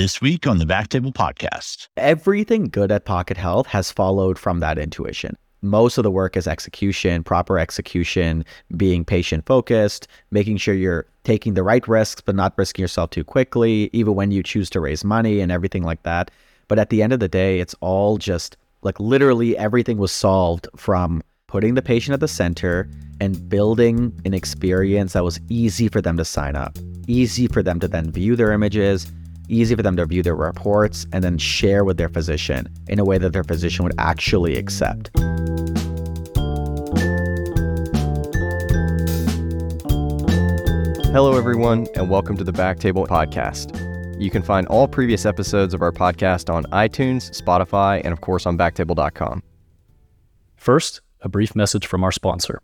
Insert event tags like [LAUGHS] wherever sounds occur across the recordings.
This week on the Backtable Podcast. Everything good at PocketHealth has followed from that intuition. Most of the work is execution, proper execution, being patient focused, making sure you're taking the right risks, but not risking yourself too quickly, even when you choose to raise money and everything like that. But at the end of the day, it's all just like literally everything was solved from putting the patient at the center and building an experience that was easy for them to sign up, easy for them to then view their images, easy for them to view their reports, and then share with their physician in a way that their physician would actually accept. Hello, everyone, and welcome to the Backtable Podcast. You can find all previous episodes of our podcast on iTunes, Spotify, and of course on backtable.com. First, a brief message from our sponsor.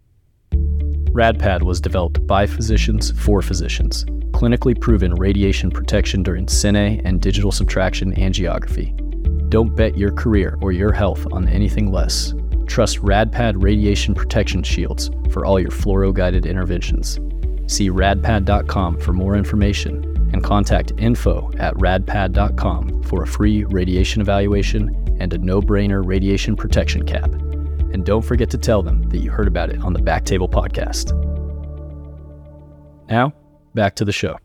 RadPad was developed by physicians for physicians, clinically proven radiation protection during cine and digital subtraction angiography. Don't bet your career or your health on anything less. Trust RadPad radiation protection shields for all your fluoro guided interventions. See radpad.com for more information and contact info at radpad.com for a free radiation evaluation and a no brainer radiation protection cap. And don't forget to tell them that you heard about it on the Back Table podcast. Now, back to the show.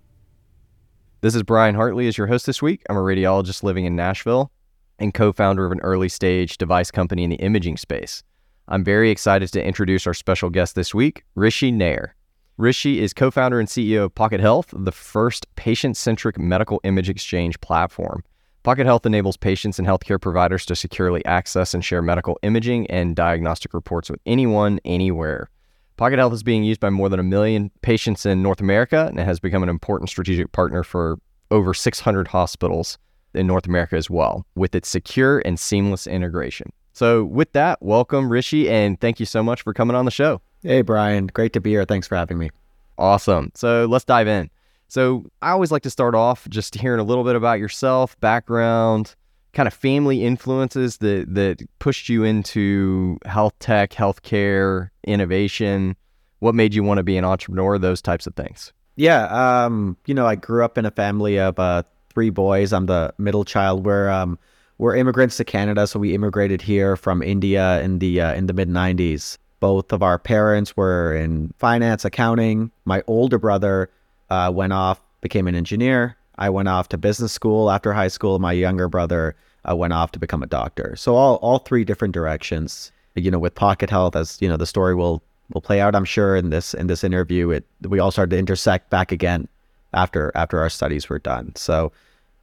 This is Bryan Hartley as your host this week. I'm a radiologist living in Nashville and co-founder of an early stage device company in the imaging space. I'm very excited to introduce our special guest this week, Rishi Nayyar. Rishi is co founder and CEO of PocketHealth, the first patient centric medical image exchange platform. PocketHealth enables patients and healthcare providers to securely access and share medical imaging and diagnostic reports with anyone, anywhere. PocketHealth is being used by more than a million patients in North America and it has become an important strategic partner for over 600 hospitals in North America as well, with its secure and seamless integration. So, with that, welcome, Rishi, and thank you so much for coming on the show. Hey, Bryan. Great to be here. Thanks for having me. Awesome. So let's dive in. So I always like to start off just hearing a little bit about yourself, background, kind of family influences that that pushed you into health tech, healthcare, innovation. What made you want to be an entrepreneur? Those types of things. Yeah. Um, you know, I grew up in a family of uh, three boys. I'm the middle child. We're um, we're immigrants to Canada, so we immigrated here from India in the uh, in the mid '90s. Both of our parents were in finance, accounting. My older brother uh, went off, became an engineer. I went off to business school after high school. My younger brother uh, went off to become a doctor. So all all three different directions. You know, with PocketHealth, as you know, the story will will play out. I'm sure in this in this interview, it we all started to intersect back again after after our studies were done. So,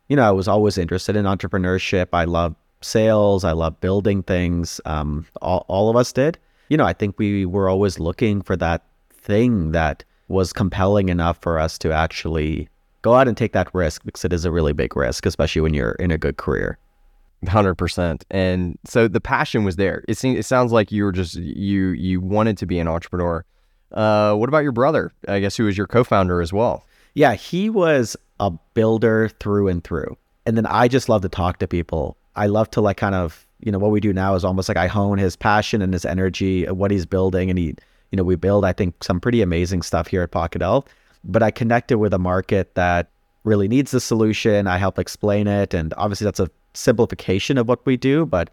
you know, I was always interested in entrepreneurship. I love sales. I love building things. Um, all all of us did you know, I think we were always looking for that thing that was compelling enough for us to actually go out and take that risk because it is a really big risk, especially when you're in a good career. Hundred percent. And so the passion was there. It seems, it sounds like you were just you you wanted to be an entrepreneur. Uh, what about your brother? I guess who was your co-founder as well. Yeah, he was a builder through and through. And then I just love to talk to people. I love to like kind of you know what we do now is almost like I hone his passion and his energy, what he's building, and he, you know, we build I think some pretty amazing stuff here at PocketHealth. But I connected with a market that really needs the solution. I help explain it, and obviously that's a simplification of what we do. But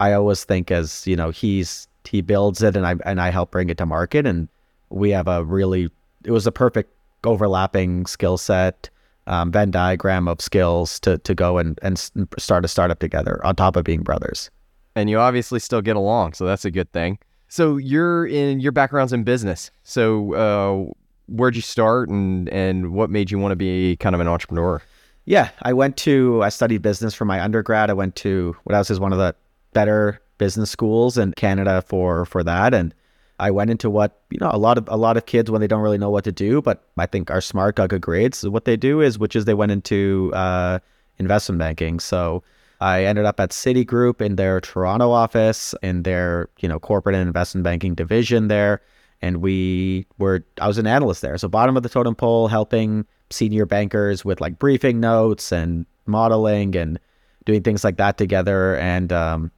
I always think as you know, he's he builds it, and I and I help bring it to market, and we have a really it was a perfect overlapping skill set um, Venn diagram of skills to to go and and start a startup together on top of being brothers. And you obviously still get along, so that's a good thing. So you're in your background's in business. So uh, where'd you start, and and what made you want to be kind of an entrepreneur? Yeah, I went to I studied business for my undergrad. I went to what else is one of the better business schools in Canada for for that, and I went into what you know a lot of a lot of kids when they don't really know what to do, but I think are smart, got good grades. What they do is, which is they went into uh, investment banking. So I ended up at Citigroup in their Toronto office in their you know corporate and investment banking division there, and we were I was an analyst there, so bottom of the totem pole, helping senior bankers with like briefing notes and modeling and doing things like that together. And um,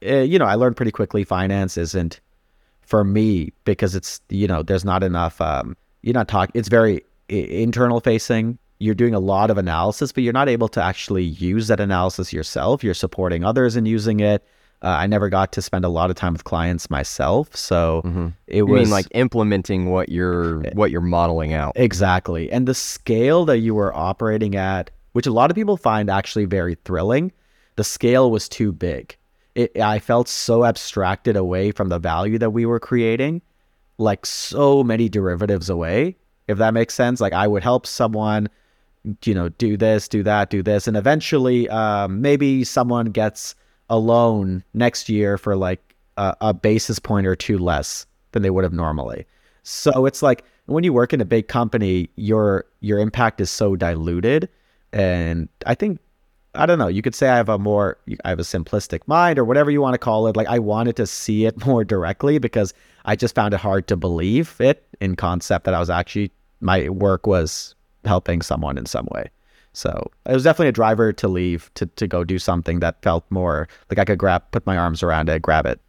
it, eh, you know, I learned pretty quickly finance isn't for me because it's you know there's not enough um, you're not talking it's very internal facing you're doing a lot of analysis, but you're not able to actually use that analysis yourself. You're supporting others in using it. Uh, I never got to spend a lot of time with clients myself, so Mm-hmm. it You was mean like implementing what you're what you're modeling out? Exactly. And the scale that you were operating at, which a lot of people find actually very thrilling, the scale was too big. It, I felt so abstracted away from the value that we were creating, like so many derivatives away, if that makes sense. Like I would help someone, you know, do this, do that, do this. And eventually, um, maybe someone gets a loan next year for like a, a basis point or two less than they would have normally. So it's like when you work in a big company, your your impact is so diluted, and I think I don't know. You could say I have a more I have a simplistic mind or whatever you want to call it. Like I wanted to see it [LAUGHS] more directly because I just found it hard to believe it in concept that I was actually my work was helping someone in some way. So it was definitely a driver to leave to to go do something that felt more like I could grab put my arms around it, grab it.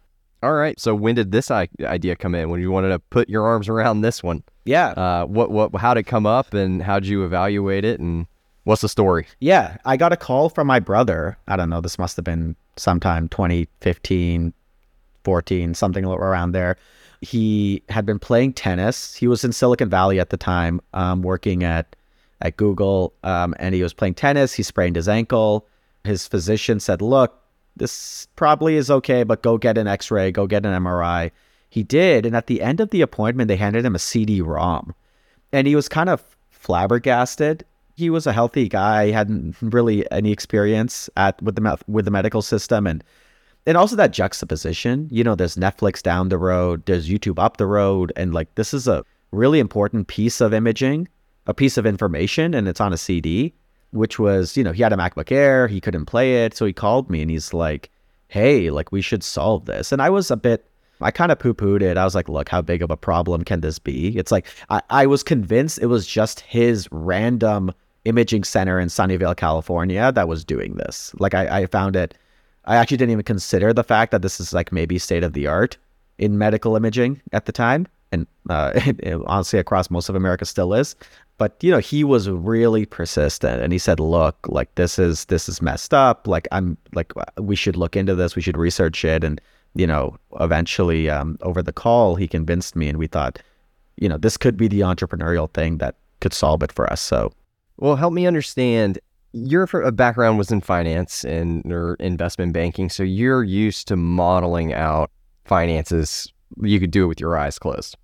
All right. So when did this idea come in? When you wanted to put your arms around this one? Yeah. Uh, what what how did it come up and how did you evaluate it and what's the story? Yeah, I got a call from my brother. I don't know, this must have been sometime 2015, 14, something around there. He had been playing tennis. He was in Silicon Valley at the time, um, working at at Google, um, and he was playing tennis. He sprained his ankle. His physician said, "Look, this probably is okay, but go get an X-ray, go get an MRI." He did, and at the end of the appointment, they handed him a CD-ROM, and he was kind of flabbergasted. He was a healthy guy, hadn't really any experience at with the with the medical system, and and also that juxtaposition. You know, there's Netflix down the road, there's YouTube up the road, and like this is a really important piece of imaging, a piece of information, and it's on a CD. Which was, you know, he had a MacBook Air, he couldn't play it, so he called me and he's like, "Hey, like we should solve this." And I was a bit I kind of poo pooed it. I was like, look, how big of a problem can this be? It's like, I, I was convinced it was just his random imaging center in Sunnyvale, California that was doing this. Like, I, I found it, I actually didn't even consider the fact that this is like maybe state of the art in medical imaging at the time. And uh, [LAUGHS] it, it honestly, across most of America still is. But you know, he was really persistent, and he said, "Look, like this is this is messed up. Like I'm like we should look into this. We should research it." And you know, eventually um, over the call, he convinced me, and we thought, you know, this could be the entrepreneurial thing that could solve it for us. So, Well, help me understand. Your uh, background was in finance and or investment banking, so you're used to modeling out finances. You could do it with your eyes closed.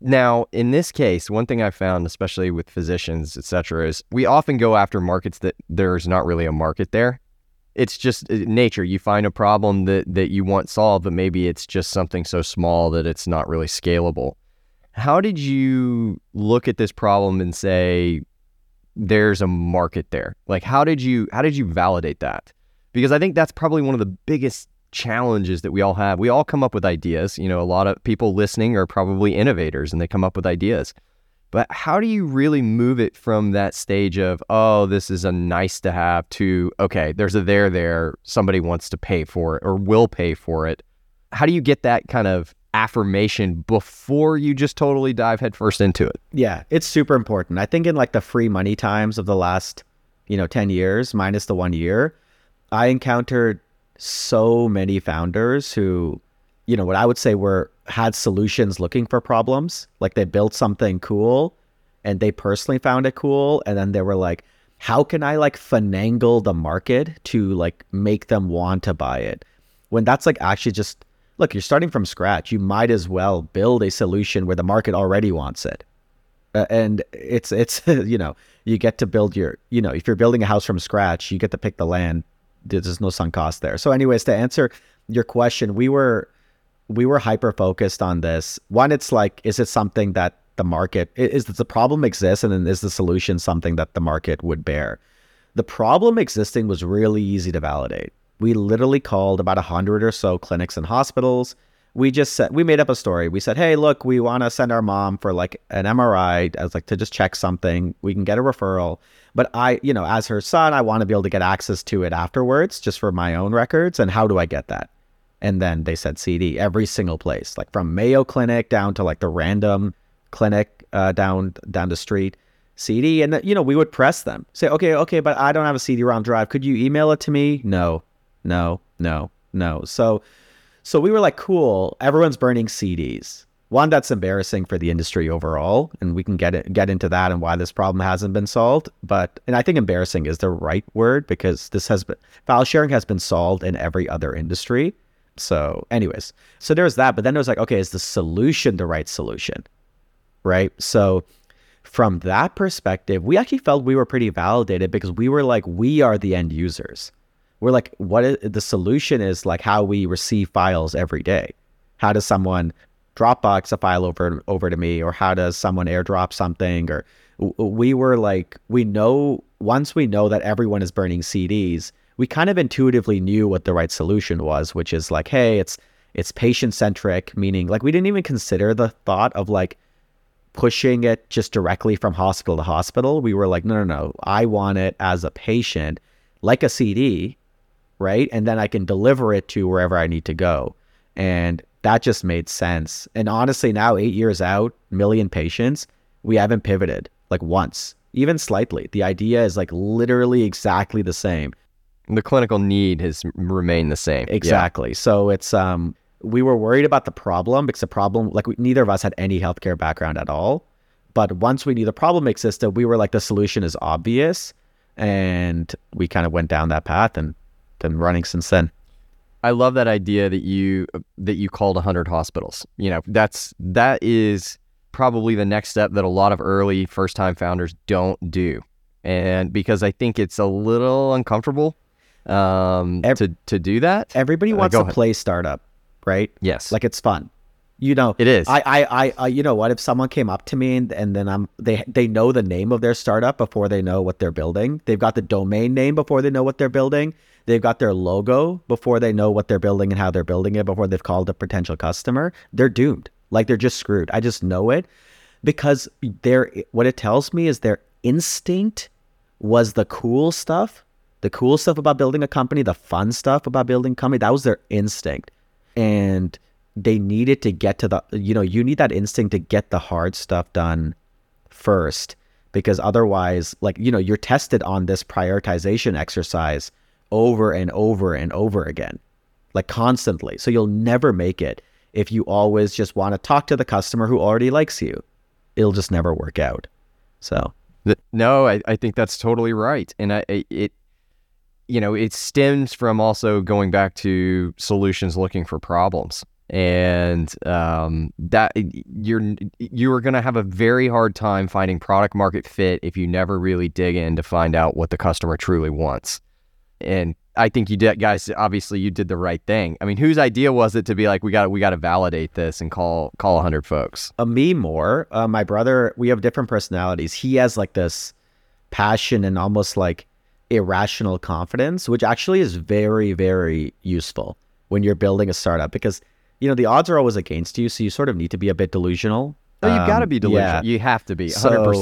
Now, in this case, one thing I found, especially with physicians, et cetera, is we often go after markets that there's not really a market there. It's just uh, nature. You find a problem that, that you want solved, but maybe it's just something so small that it's not really scalable. How did you look at this problem and say, there's a market there? Like, how did you how did you validate that? Because I think that's probably one of the biggest challenges that we all have. We all come up with ideas. You know, a lot of people listening are probably innovators and they come up with ideas. But how do you really move it from that stage of, oh, this is a nice to have to, okay, there's a there there, somebody wants to pay for it or will pay for it? How do you get that kind of affirmation before you just totally dive headfirst into it? yeah, it's super important. I think in like the free money times of the last, you know, 10 years minus the one year, I encountered so many founders who, you know, what I would say were had solutions looking for problems. Like they built something cool and they personally found it cool. And then they were like, how can I like finagle the market to like make them want to buy it? When that's like actually just look, you're starting from scratch. You might as well build a solution where the market already wants it. Uh, and it's it's [LAUGHS] you know you get to build your you know if you're building a house from scratch you get to pick the land there's no sunk cost there. So anyways to answer your question we were we were hyper focused on this. One it's like is it something that the market is the problem exists and then is the solution something that the market would bear? The problem existing was really easy to validate. We literally called about a hundred or so clinics and hospitals we just said we made up a story. We said, "Hey, look, we want to send our mom for like an MRI as like to just check something. We can get a referral, but I, you know, as her son, I want to be able to get access to it afterwards, just for my own records. And how do I get that?" And then they said CD every single place, like from Mayo Clinic down to like the random clinic uh, down down the street. CD, and you know we would press them. Say, okay, okay, but I don't have a CD-ROM drive. Could you email it to me? No, no, no, no. So, so we were like, cool. Everyone's burning CDs. One, that's embarrassing for the industry overall, and we can get it, get into that and why this problem hasn't been solved. But and I think embarrassing is the right word because this has been file sharing has been solved in every other industry. So, anyways, so there's that. But then it was like, okay, is the solution the right solution? Right. So from that perspective, we actually felt we were pretty validated because we were like, we are the end users. We're like, what is, the solution is like how we receive files every day. How does someone Dropbox a file over over to me, or how does someone airdrop something? Or we were like, we know once we know that everyone is burning CDs, we kind of intuitively knew what the right solution was, which is like, hey, it's it's patient centric, meaning like we didn't even consider the thought of like pushing it just directly from hospital to hospital. We were like, no, no, no. I want it as a patient, like a CD, right? And then I can deliver it to wherever I need to go. And that just made sense. And honestly, now eight years out, million patients, we haven't pivoted like once, even slightly. The idea is like literally exactly the same. The clinical need has remained the same. Exactly. Yeah. So it's um we were worried about the problem because the problem, like we, neither of us had any healthcare background at all. But once we knew the problem existed, we were like, the solution is obvious. And we kind of went down that path and been running since then. I love that idea that you that you called 100 hospitals. You know, that's that is probably the next step that a lot of early first-time founders don't do. And because I think it's a little uncomfortable um, Every, to to do that. Everybody uh, wants to play startup right? Yes. Like it's fun. You know, it is. I, I, I, you know what? If someone came up to me and, and then I'm, they, they know the name of their startup before they know what they're building. They've got the domain name before they know what they're building. They've got their logo before they know what they're building and how they're building it before they've called a potential customer. They're doomed. Like they're just screwed. I just know it because their, what it tells me is their instinct was the cool stuff, the cool stuff about building a company, the fun stuff about building a company. That was their instinct and they needed to get to the you know you need that instinct to get the hard stuff done first because otherwise like you know you're tested on this prioritization exercise over and over and over again like constantly. So you'll never make it if you always just want to talk to the customer who already likes you. It'll just never work out. So. No i, I think that's totally right. And I, it you know, it stems from also going back to solutions looking for problems. And um, that you're you're going to have a very hard time finding product market fit if you never really dig in to find out what the customer truly wants. And I think you did, guys. Obviously, you did the right thing. I mean, whose idea was it to be like, we got we got to validate this and call call hundred folks? Uh, me more. Uh, my brother. We have different personalities. He has like this passion and almost like irrational confidence, which actually is very, very useful when you're building a startup because, you know, the odds are always against you. So you sort of need to be a bit delusional. No, you've um, got to be delusional. Yeah. You have to be 100%.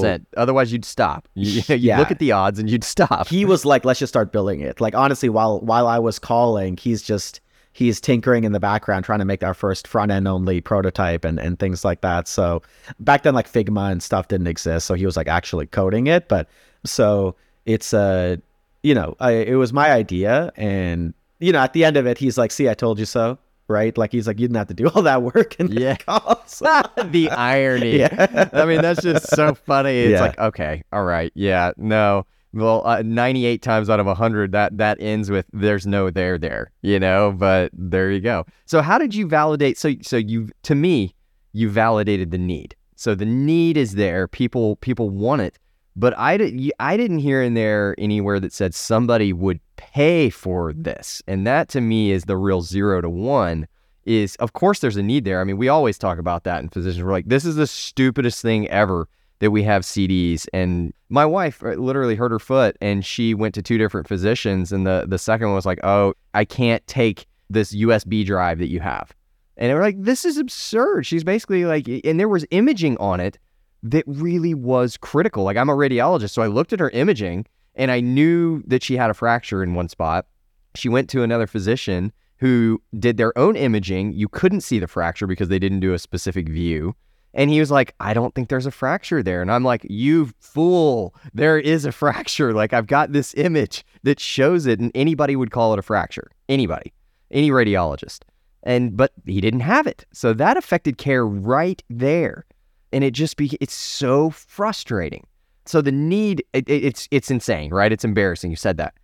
So, Otherwise, you'd stop. You, you yeah. look at the odds and you'd stop. He was like, let's just start building it. Like, honestly, while while I was calling, he's just, he's tinkering in the background trying to make our first front end only prototype and, and things like that. So back then, like Figma and stuff didn't exist. So he was like actually coding it. But so it's a, you know, I, it was my idea. And, you know, at the end of it, he's like, see, I told you so. Right. Like he's like, you didn't have to do all that work. And yeah. [LAUGHS] the irony. Yeah. I mean, that's just so funny. It's yeah. like, okay, all right. Yeah. No. Well, uh, 98 times out of 100, that that ends with there's no there there, you know, but there you go. So how did you validate? So, so you, to me, you validated the need. So the need is there. People, people want it. But I, did, I didn't hear in there anywhere that said somebody would pay for this. And that to me is the real zero to one is, of course, there's a need there. I mean, we always talk about that in physicians. We're like, this is the stupidest thing ever that we have CDs. And my wife uh, literally hurt her foot and she went to two different physicians. And the, the second one was like, oh, I can't take this USB drive that you have. And were like, this is absurd. She's basically like, and there was imaging on it that really was critical. Like I'm a radiologist, so I looked at her imaging and I knew that she had a fracture in one spot. She went to another physician who did their own imaging. You couldn't see the fracture because they didn't do a specific view. And he was like, I don't think there's a fracture there. And I'm like, you fool, there is a [LAUGHS] fracture. Like, I've got this image that shows it, and anybody would call it a fracture. Anybody, any radiologist. And, but he didn't have it. So that affected care right there. And it just be, it's so frustrating. So the need, it, it's, it's insane, right? It's embarrassing. You said that.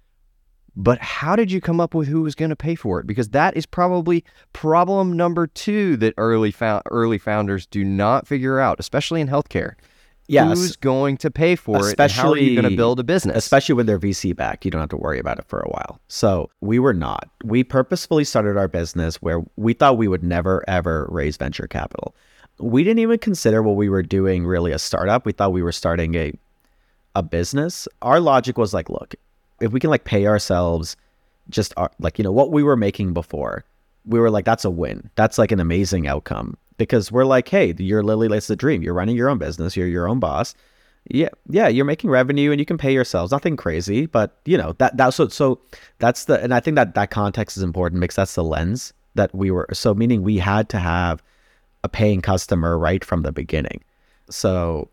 But how did you come up with who was going to pay for it? Because that is probably problem number two that early found, early founders do not figure out, especially in healthcare. Yeah, Who's going to pay for it? And how are you going to build a business? especially when they're VC back, you don't have to worry about it for a while. So we were not. We purposefully started our business where we thought we would never ever raise venture capital. We didn't even consider what we were doing really a startup. We thought we were starting a a business. Our logic was like, look, if we can like pay ourselves just our, like you know what we were making before, we were like that's a win. That's like an amazing outcome because we're like, hey, you're literally it's the dream. You're running your own business. You're your own boss yeah yeah you're making revenue and you can pay yourselves nothing crazy but you know that that's so so that's the and i think that that context is important because that's the lens that we were so meaning we had to have a paying customer right from the beginning so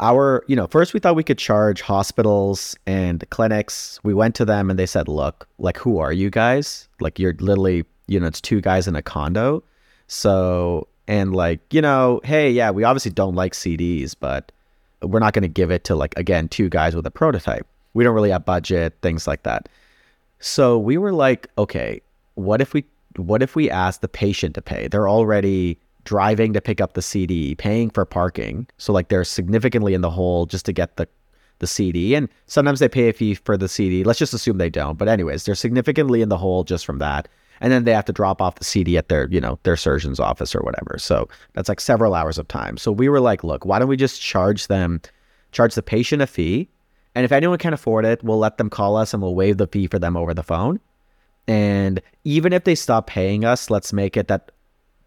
our you know first we thought we could charge hospitals and clinics. We went to them and they said look like who are you guys? Like you're literally you know it's two guys in a condo. So and like you know hey yeah we obviously don't like cds but we're not going to give it to like again two guys with a prototype. We don't really have budget things like that. So we were like okay what if we what if we ask the patient to pay? They're already driving to pick up the cd paying for parking. So like they're significantly in the hole just to get the the cd and sometimes they pay a fee for the cd let's just assume they don't. But anyways they're significantly in the hole just from that. And then they have to drop off the cd at their you know their surgeon's office or whatever. So that's like several hours of time. So we were like look why don't we just charge them charge the patient a fee? And if anyone can afford it we'll let them call us and we'll waive the fee for them over the phone. And even if they stop paying us let's make it that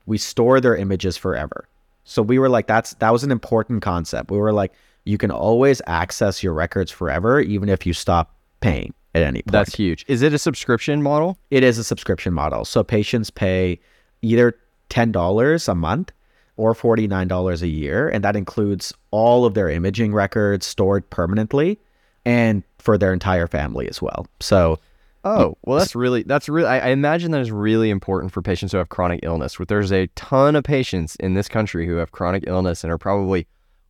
we store their images forever so we were like that's that was an important concept we were like you can always access your records forever even if you stop paying at any point That's huge. Is it a subscription model? it is a subscription model. So patients pay either $10 a month or $49 a year. And that includes all of their imaging records stored permanently and for their entire family as well. So, Oh, well, that's really, that's really, I, I imagine that is really important for patients who have chronic illness. There's a ton of patients in this country who have chronic illness and are probably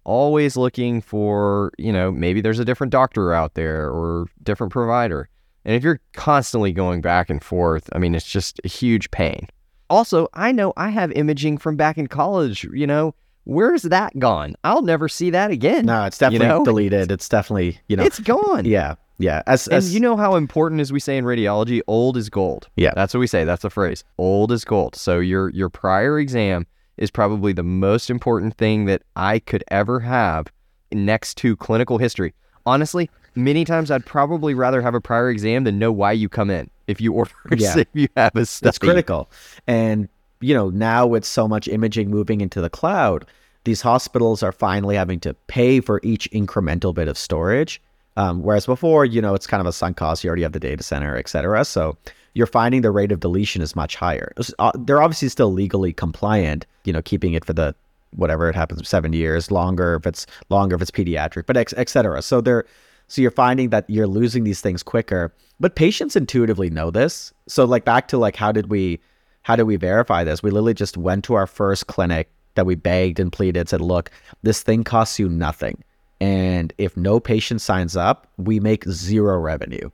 always looking for, you know, maybe there's a different doctor out there or different provider. And if you're constantly going back and forth, I mean, it's just a huge pain. Also, I know I have imaging from back in college, you know, where's that gone? I'll never see that again. no, it's definitely know? deleted. It's definitely, you know, It's gone. yeah, yeah. As, And as you know how important, as we say in radiology, old is gold. Yeah. that's what we say. That's the phrase. Old is gold. So your your prior exam is probably the most important thing that I could ever have next to clinical history. Honestly, many times I'd probably rather have a prior exam than know why you come in. If you order, [LAUGHS] Yeah. if you have a study. It's critical. And, you know, now with so much imaging moving into the cloud, these hospitals are finally having to pay for each incremental bit of storage. Um, whereas before, you know, it's kind of a sunk cost. You already have the data center, et cetera. So you're finding the rate of deletion is much higher. Uh, they're obviously still legally compliant, you know, keeping it for the whatever it happens, seven years, longer if it's longer if it's pediatric, but et cetera. So they're so you're finding that you're losing these things quicker. But patients intuitively know this. So like back to like how did we how did we verify this? We literally just went to our first clinic that we begged and pleaded, said, look, this thing costs you nothing. And if no patient signs up, we make zero revenue.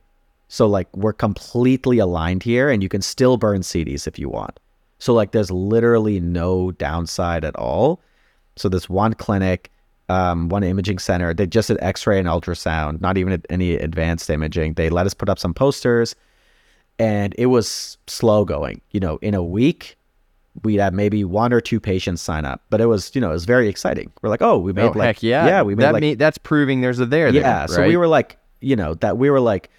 So like we're completely aligned here and you can still burn CDs if you want. So like there's literally no downside at all. So this one clinic, um, one imaging center, they just did X-ray and ultrasound, not even any advanced imaging. They let us put up some posters, and it was slow going. You know, in a week, we'd have maybe one or two patients sign up, but it was, you know, it was very exciting. We're like, oh, we made Oh, like, heck yeah. yeah, we made that like, mean, that's proving there's a there there. yeah. So we were like, you know, that we were like,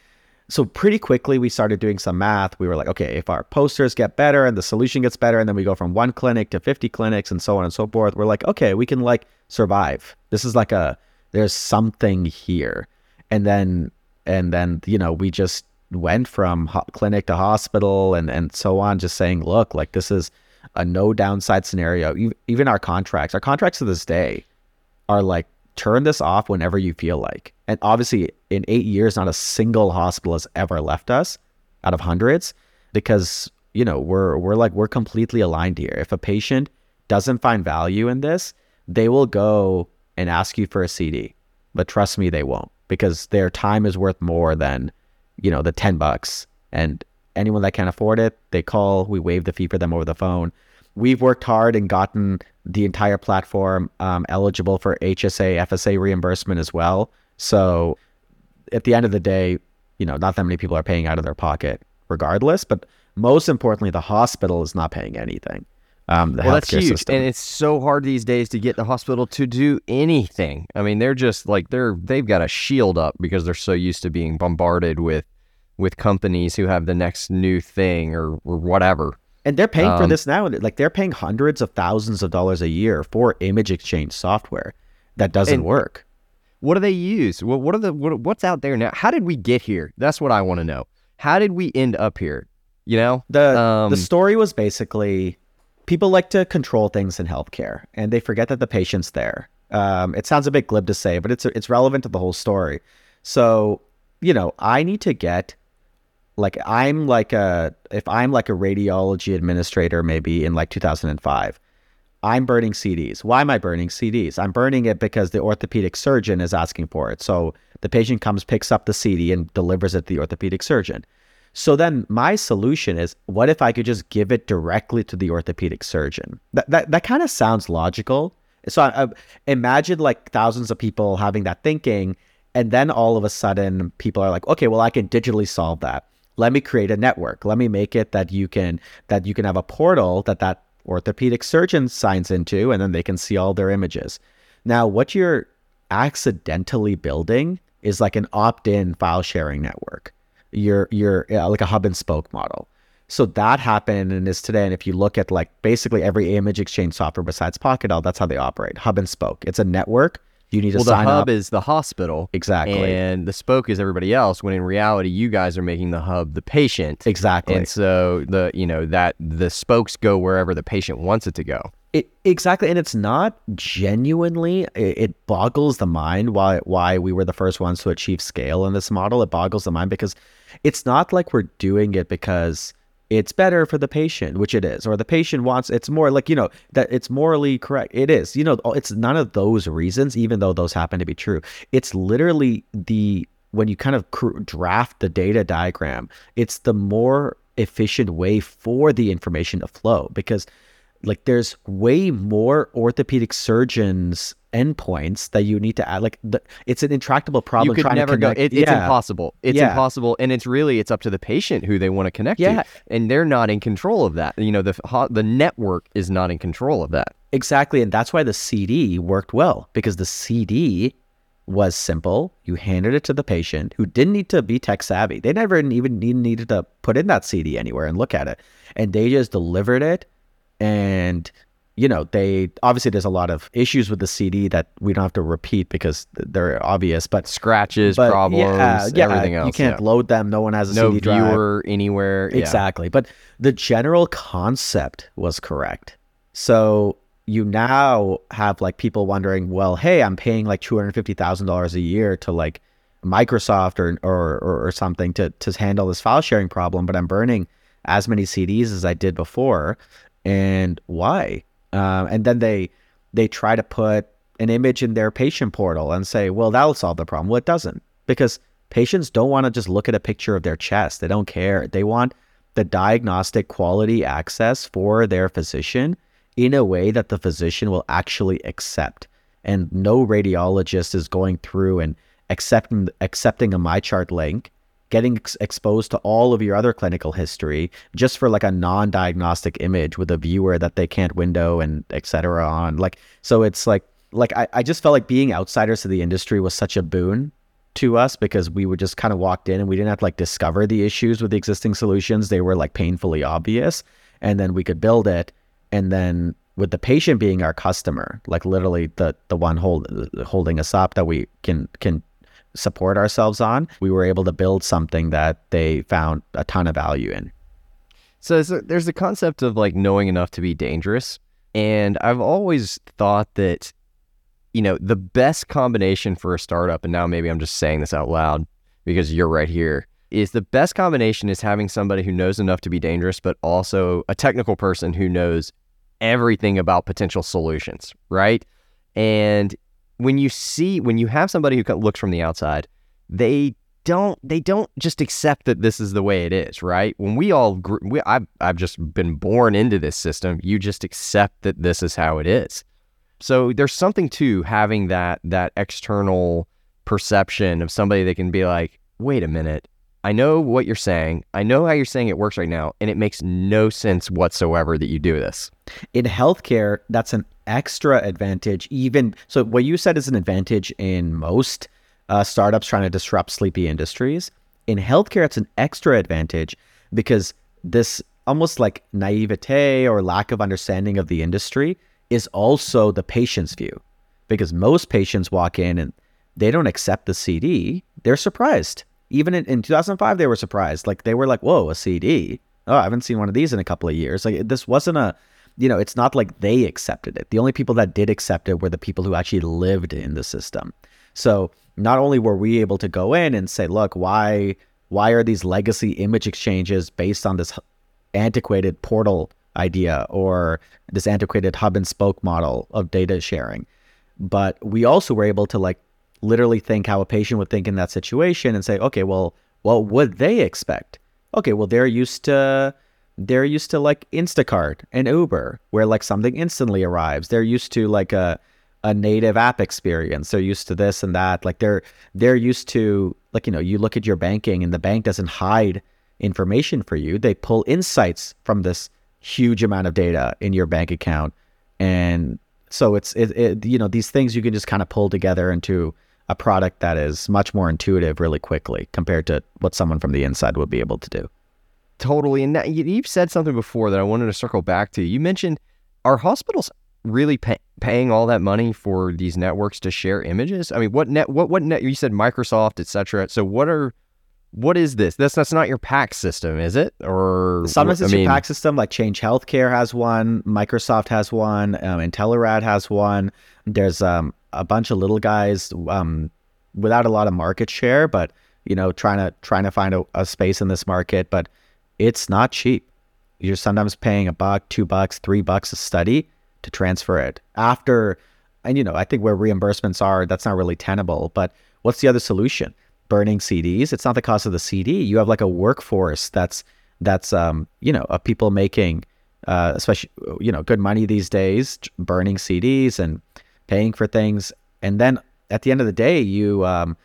so pretty quickly we started doing some math. We were like, okay, if our posters get better and the solution gets better, and then we go from one clinic to 50 clinics and so on and so forth, we're like, okay, we can like survive. This is like a, there's something here. And then, and then, you know, we just went from ho- clinic to hospital and, and so on, just saying, look, like this is, a no downside scenario. Even our contracts, our contracts to this day are like turn this off whenever you feel like. And obviously, in eight years, not a single hospital has ever left us out of hundreds because you know we're we're like we're completely aligned here. If a patient doesn't find value in this, they will go and ask you for a CD. But trust me, they won't because their time is worth more than you know the ten bucks. And anyone that can't afford it, they call. We waive the fee for them over the phone. We've worked hard and gotten the entire platform um, eligible for HSA, FSA reimbursement as well. So at the end of the day, you know, not that many people are paying out of their pocket regardless, but most importantly, the hospital is not paying anything. Um, the well, that's healthcare huge, system. and it's so hard these days to get the hospital to do anything. I mean, they're just like they're they've got a shield up because they're so used to being bombarded with with companies who have the next new thing or, or whatever. And they're paying for Um, this now. Like they're paying hundreds of thousands of dollars a year for image exchange software that doesn't work. What do they use? What, what are the what, what's out there now? How did we get here? That's what I want to know. How did we end up here? You know, The Um, the story was basically people like to control things in healthcare, and they forget that the patient's there. Um, it sounds a bit glib to say, but it's it's relevant to the whole story. So you know, I need to get like I'm like a if I'm like a radiology administrator maybe in like 2005. I'm burning CDs. Why am I burning CDs? I'm burning it because the orthopedic surgeon is asking for it. So the patient comes, picks up the CD, and delivers it to the orthopedic surgeon. So then my solution is what if I could just give it directly to the orthopedic surgeon? That that, that kind of sounds logical. So I, I imagine like thousands of people having that thinking, and then all of a sudden people are like, okay, well I can digitally solve that. Let me create a network. Let me make it that you can that you can have a portal that that orthopedic surgeon signs into, and then they can see all their images. Now, what you're accidentally building is like an opt-in file sharing network. You're you're yeah, like a hub and spoke model. So that happened and is today. And if you look at like basically every image exchange software besides PocketHealth, that's how they operate. Hub and spoke. It's a network. You need to well, the hub up. is the hospital, exactly. and the spoke is everybody else. When in reality, you guys are making the hub the patient. exactly. And so the you know that the spokes go wherever the patient wants it to go. It, exactly, and it's not genuinely. It, it boggles the mind why why we were the first ones to achieve scale in this model. It boggles the mind because it's not like we're doing it because it's better for the patient, which it is, or the patient wants. It's more like you know that it's morally correct. It is, you know, oh, it's none of those reasons, even though those happen to be true. It's literally the when you kind of draft the data diagram, it's the more efficient way for the information to flow because like there's way more orthopedic surgeons endpoints that you need to add like the, it's an intractable problem you could trying never to go. It, It's yeah, impossible. It's Yeah. impossible, and it's really it's up to the patient who they want to connect Yeah. to, and they're not in control of that. You know, the the network is not in control of that. exactly and that's why the cd worked well because the cd was simple you handed it to the patient who didn't need to be tech savvy they never even need, needed to put in that cd anywhere and look at it and they just delivered it and you know they obviously there's a lot of issues with the cd that we don't have to repeat because they're obvious but Scratches, but problems, yeah, yeah, everything else. You can't yeah. load them. No one has a no CD drive. viewer anywhere. yeah. Exactly. But the general concept was correct. So you now have like people wondering, well, hey, I'm paying like two hundred fifty thousand dollars a year to like Microsoft or, or or or something to to handle this file sharing problem, but I'm burning as many CDs as I did before, and why? Um, and then they they try to put an image in their patient portal and say, well, that'll solve the problem. Well, it doesn't because patients don't want to just look at a picture of their chest. They don't care. They want the diagnostic quality access for their physician in a way that the physician will actually accept. And no radiologist is going through and accepting accepting a MyChart link, getting ex- exposed to all of your other clinical history just for like a non-diagnostic image with a viewer that they can't window and et cetera on. Like so it's like like I, I just felt like being outsiders to the industry was such a boon to us because we would just kind of walked in and we didn't have to like discover the issues with the existing solutions. They were like painfully obvious. And then we could build it. And then with the patient being our customer, like literally the the one hold, holding us up that we can can support ourselves on, we were able to build something that they found a ton of value in. So there's a, concept of like knowing enough to be dangerous. And I've always thought that, you know, the best combination for a startup, and now maybe I'm just saying this out loud because you're right here, is the best combination is having somebody who knows enough to be dangerous, but also a technical person who knows everything about potential solutions, right? And when you see, when you have somebody who looks from the outside, they don't they don't just accept that this is the way it is, right? When we all we, I've I've just been born into this system. You just accept that this is how it is. So there's something to having that that external perception of somebody that can be like, wait a minute, I know what you're saying. I know how you're saying it works right now, and it makes no sense whatsoever that you do this. In healthcare, that's an extra advantage. Even so, what you said is an advantage in most uh, startups trying to disrupt sleepy industries. In healthcare, it's an extra advantage because this almost like naivete or lack of understanding of the industry is also the patient's view. Because most patients walk in and they don't accept the CD, they're surprised. Even in, in 2005, they were surprised. Like they were like, whoa, a CD. Oh, I haven't seen one of these in a couple of years. Like this wasn't a, you know, it's not like they accepted it. The only people that did accept it were the people who actually lived in the system. So not only were we able to go in and say, look, why why are these legacy image exchanges based on this antiquated portal idea or this antiquated hub and spoke model of data sharing? But we also were able to like literally think how a patient would think in that situation and say, okay, well, what would they expect? Okay, well, they're used to they're used to like Instacart and Uber, where like something instantly arrives. They're used to like a a native app experience. They're used to this and that. Like they're they're used to like you know you look at your banking and the bank doesn't hide information for you. They pull insights from this huge amount of data in your bank account, and so it's it, it you know these things you can just kind of pull together into a product that is much more intuitive really quickly compared to what someone from the inside would be able to do. Totally. And you've said something before that I wanted to circle back to. You mentioned are hospitals really pay, paying all that money for these networks to share images? I mean, what net? What what net? You said Microsoft, etc. So what are what is this? That's that's not your PACS system, is it? Or sometimes it's I mean, your PACS system. Like Change Healthcare has one, Microsoft has one, um, Intelerad has one. There's um, a bunch of little guys um, without a lot of market share, but you know, trying to trying to find a, a space in this market. But it's not cheap. You're sometimes paying a buck, two bucks, three bucks a study to transfer it after and you know i think where reimbursements are that's not really tenable but what's the other solution burning cds it's not the cost of the cd you have like a workforce that's that's um you know of people making uh especially you know good money these days burning cds and paying for things and then at the end of the day you um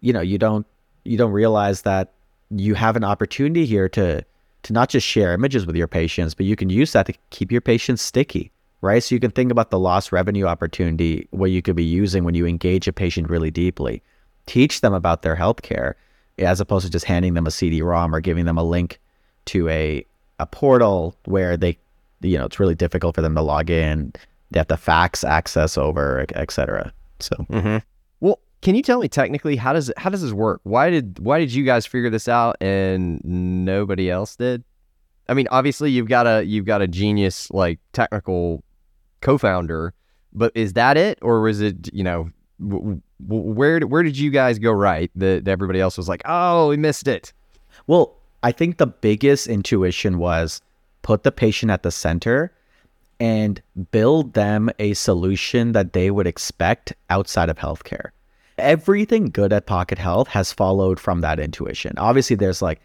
you know you don't you don't realize that you have an opportunity here to to not just share images with your patients but you can use that to keep your patients sticky right? So you can think about the lost revenue opportunity what you could be using when you engage a patient really deeply. Teach them about their healthcare as opposed to just handing them a CD-ROM or giving them a link to a a portal where they you know it's really difficult for them to log in. They have to fax access over, etc. So. Mm-hmm. Well, can you tell me technically how does how does this work? Why did why did you guys figure this out and nobody else did? I mean, obviously you've got a you've got a genius like technical co-founder. But is that it, or was it you know w- w- where where did you guys go right that everybody else was like, oh, we missed it? Well, I think the biggest intuition was put the patient at the center and build them a solution that they would expect outside of healthcare. Everything good at PocketHealth has followed from that intuition. Obviously, there's like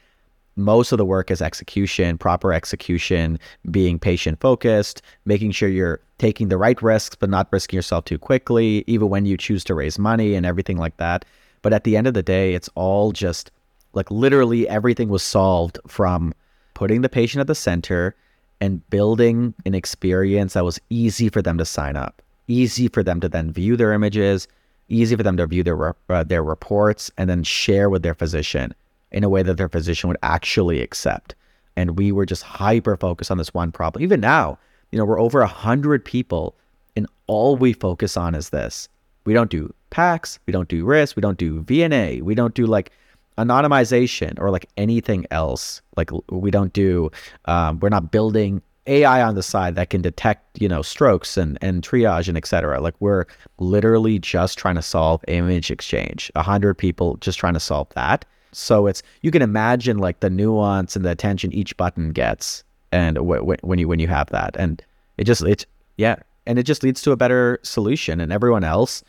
most of the work is execution, proper execution, being patient focused, making sure you're taking the right risks, but not risking yourself too quickly, even when you choose to raise money and everything like that. But at the end of the day, it's all just like literally everything was solved from putting the patient at the center and building an experience that was easy for them to sign up, easy for them to then view their images, easy for them to view their uh, their reports and then share with their physician in a way that their physician would actually accept. And we were just hyper focused on this one problem. Even now, you know, we're over a hundred people, and all we focus on is this. We don't do PACS, we don't do RIS, we don't do VNA, we don't do like anonymization or like anything else. Like we don't do, um, we're not building AI on the side that can detect, you know, strokes and, and triage and et cetera. Like we're literally just trying to solve image exchange. A hundred people just trying to solve that. So it's you can imagine like the nuance and the attention each button gets, and w- w- when you when you have that, and it just it's yeah, and it just leads to a better solution. And everyone else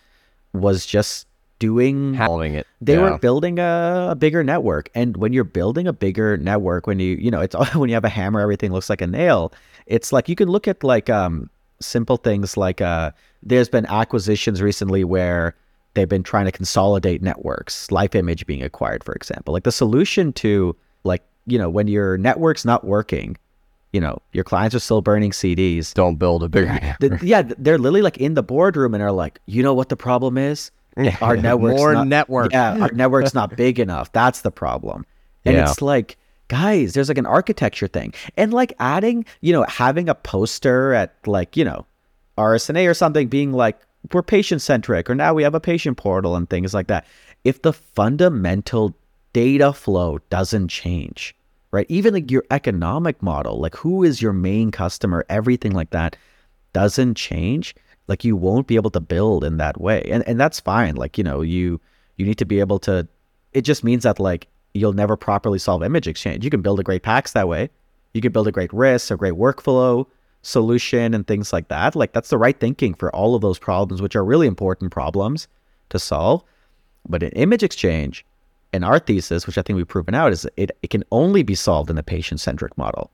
was just doing Following it. they Yeah. were building a, a bigger network and when you're building a bigger network when you you know it's [LAUGHS] when you have a hammer everything looks like a nail it's like you can look at like um simple things like uh there's been acquisitions recently where they've been trying to consolidate networks life image being acquired for example like the solution to like you know when your network's not working you know your clients are still burning cds Don't build a bigger. [LAUGHS] yeah they're literally like in the boardroom and are like you know what the problem is our [LAUGHS] network's More not, network. Yeah, our [LAUGHS] network's not big enough. That's the problem. And Yeah. it's like, guys, there's like an architecture thing. And like adding, you know, having a poster at like, you know, RSNA or something being like, we're patient centric, or now we have a patient portal and things like that. If the fundamental data flow doesn't change, right? Even like your economic model, like who is your main customer, everything like that doesn't change, like you won't be able to build in that way. And and that's fine. Like, you know, you you need to be able to it just means that like you'll never properly solve image exchange. You can build a great PACS that way. You can build a great RIS, a great workflow solution and things like that. Like that's the right thinking for all of those problems, which are really important problems to solve. But in image exchange, and our thesis, which I think we've proven out, is it, it can only be solved in the patient centric model.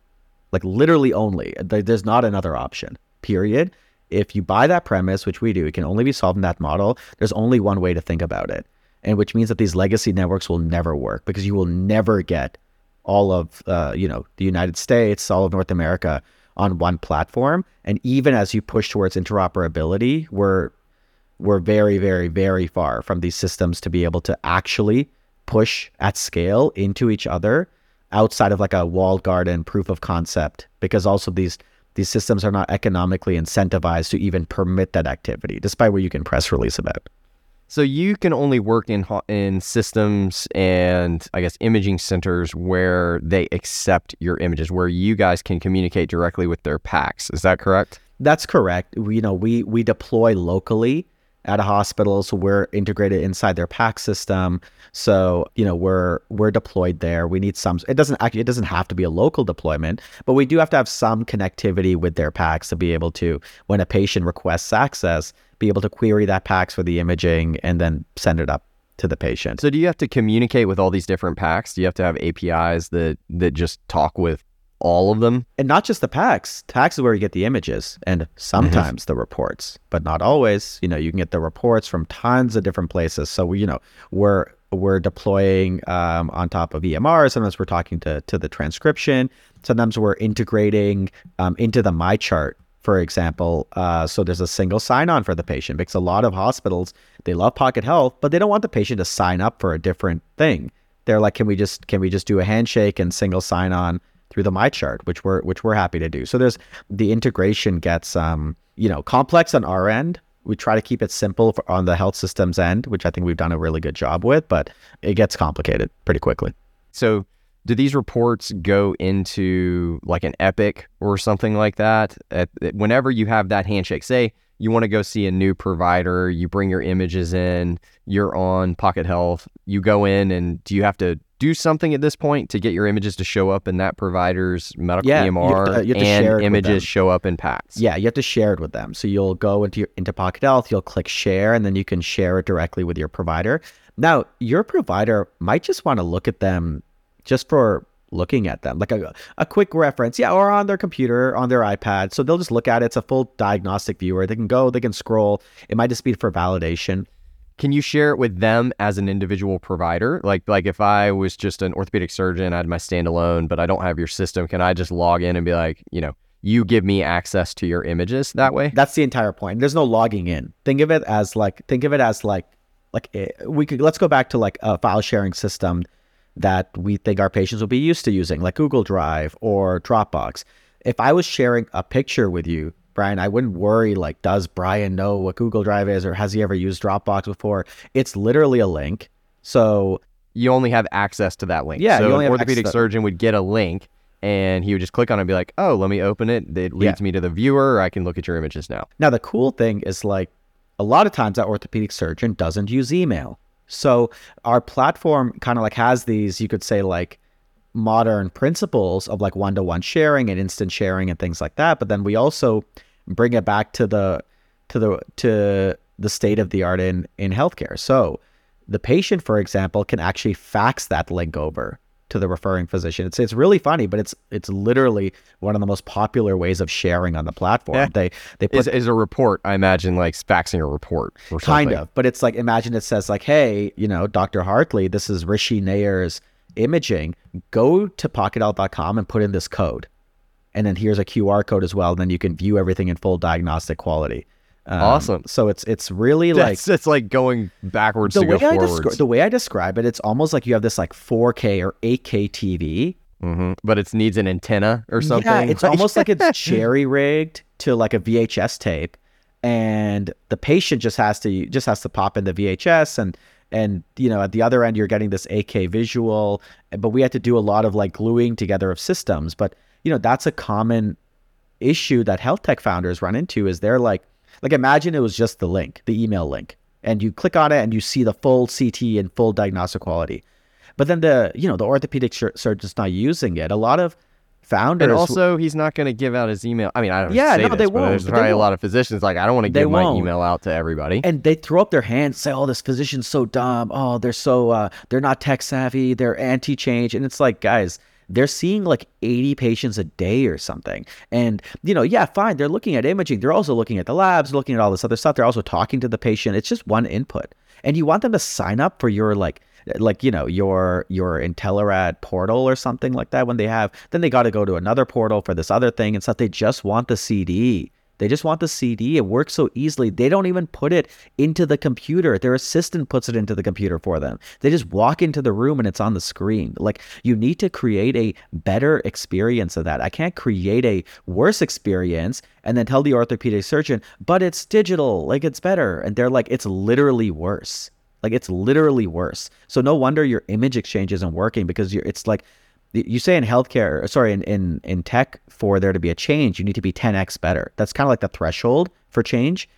Like literally only. There's not another option, period. If you buy that premise, which we do, it can only be solved in that model. There's only one way to think about it. And which means that these legacy networks will never work because you will never get all of uh, you know the United States, all of North America on one platform. And even as you push towards interoperability, we're we're very, very, very far from these systems to be able to actually push at scale into each other outside of like a walled garden proof of concept because also these these systems are not economically incentivized to even permit that activity despite what you can press release about So you can only work in in systems and I guess imaging centers where they accept your images, where you guys can communicate directly with their PACS. Is that correct? That's correct. We, you know, we we deploy locally at a hospital, so we're integrated inside their PACS system. So you know, we're we're deployed there. We need some. It doesn't actually. It doesn't have to be a local deployment, but we do have to have some connectivity with their PACS to be able to, when a patient requests access, be able to query that PACS for the imaging and then send it up to the patient. So do you have to communicate with all these different PACS? Do you have to have APIs that that just talk with all of them? and not just the PACS. PACS is where you get the images and sometimes the reports, but not always. You know, you can get the reports from tons of different places. So we, you know, we're we're deploying um, on top of EMR. Sometimes we're talking to to the transcription. Sometimes we're integrating um, into the MyChart, for example. Uh, so there's a single sign-on for the patient because a lot of hospitals they love PocketHealth, but they don't want the patient to sign up for a different thing. They're like, can we just can we just do a handshake and single sign-on? Through the MyChart which we're which we're happy to do. So there's the integration gets um you know complex on our end. We try to keep it simple for, on the health systems end which i think we've done a really good job with but it gets complicated pretty quickly. So do these reports go into like an Epic or something like that? At, whenever you have that handshake, say you want to go see a new provider, you bring your images in, you're on PocketHealth, you go in, and do you have to do something at this point to get your images to show up in that provider's medical Yeah, you EMR to- uh, you and share it with images show up in PACS? yeah you have to share it with them. So you'll go into your into PocketHealth you'll click share and then you can share it directly with your provider. Now your provider might just want to look at them just for looking at them like a, a quick reference yeah or on their computer on their ipad. So they'll just look at it. It's a full diagnostic viewer. They can go they can scroll. It might just be for validation Can you share it with them as an individual provider? Like like if I was just an orthopedic surgeon, I had my standalone, but I don't have your system, can I just log in and be like, you know, you give me access to your images that way? That's the entire point. There's no logging in. Think of it as like think of it as like like eh, we could let's go back to like a file sharing system that we think our patients will be used to using, like Google Drive or Dropbox. If I was sharing a picture with you, Bryan, I wouldn't worry like does Bryan know what Google Drive is or has he ever used Dropbox before? It's literally a link. So you only have access to that link. Yeah, so an orthopedic surgeon would get a link and he would just click on it and be like, "Oh, let me open it. It leads me to the viewer. I can look at your images now." Now, the cool thing is like a lot of times that orthopedic surgeon doesn't use email. So our platform kind of like has these, you could say, like modern principles of like one to one sharing and instant sharing and things like that. But then we also bring it back to the to the to the state of the art in in healthcare. So the patient, for example, can actually fax that link over to the referring physician. It's it's really funny, but it's it's literally one of the most popular ways of sharing on the platform. Yeah. They they put Is, is a report? I imagine like faxing a report or kind of but it's like imagine it says like hey you know dr hartley this is Rishi Nayyar's imaging go to pockethealth.com and put in this code and then here's a qr code as well and then you can view everything in full diagnostic quality Um, Awesome. so it's it's really like That's it's like going backwards the to way go I forwards. descri- the way I describe it, it's almost like you have this like 4K or 8K TV. hmm But it needs an antenna or something. Yeah, it's almost like it's [LAUGHS] cherry rigged to like a VHS tape, and the patient just has to just has to pop in the VHS and and you know at the other end you're getting this 8K visual, but we had to do a lot of like gluing together of systems. But you know that's a common issue that health tech founders run into is they're like like imagine it was just the link, the email link, and you click on it and you see the full CT and full diagnostic quality. But then the you know the orthopedic sur- surgeon's not using it. A lot of founders and also he's not going to give out his email. I mean, I don't Yeah, no, this, they won't, There's probably a lot of physicians like I don't want to give my won't. email out to everybody. and they throw up their hands say oh this physician's so dumb. Oh they're so uh, they're not tech savvy. They're anti-change. And it's like guys they're seeing like 80 patients a day or something. And you know yeah fine they're looking at imaging. They're also looking at the labs looking at all this other stuff. They're also talking to the patient. It's just one input. And you want them to sign up for your like like you know your your Intelerad portal or something like that when they have then they got to go to another portal for this other thing and stuff they just want the CD they just want the CD. It works so easily. They don't even put it into the computer. Their assistant puts it into the computer for them. They just walk into the room and it's on the screen. Like you need to create a better experience of that. I can't create a worse experience and then tell the orthopedic surgeon, but it's digital, like it's better. And they're like, it's literally worse. Like it's literally worse. So no wonder your image exchange isn't working because you're it's like you say in healthcare, sorry, in, in in tech, for there to be a change, you need to be 10x better. That's kind of like the threshold for change.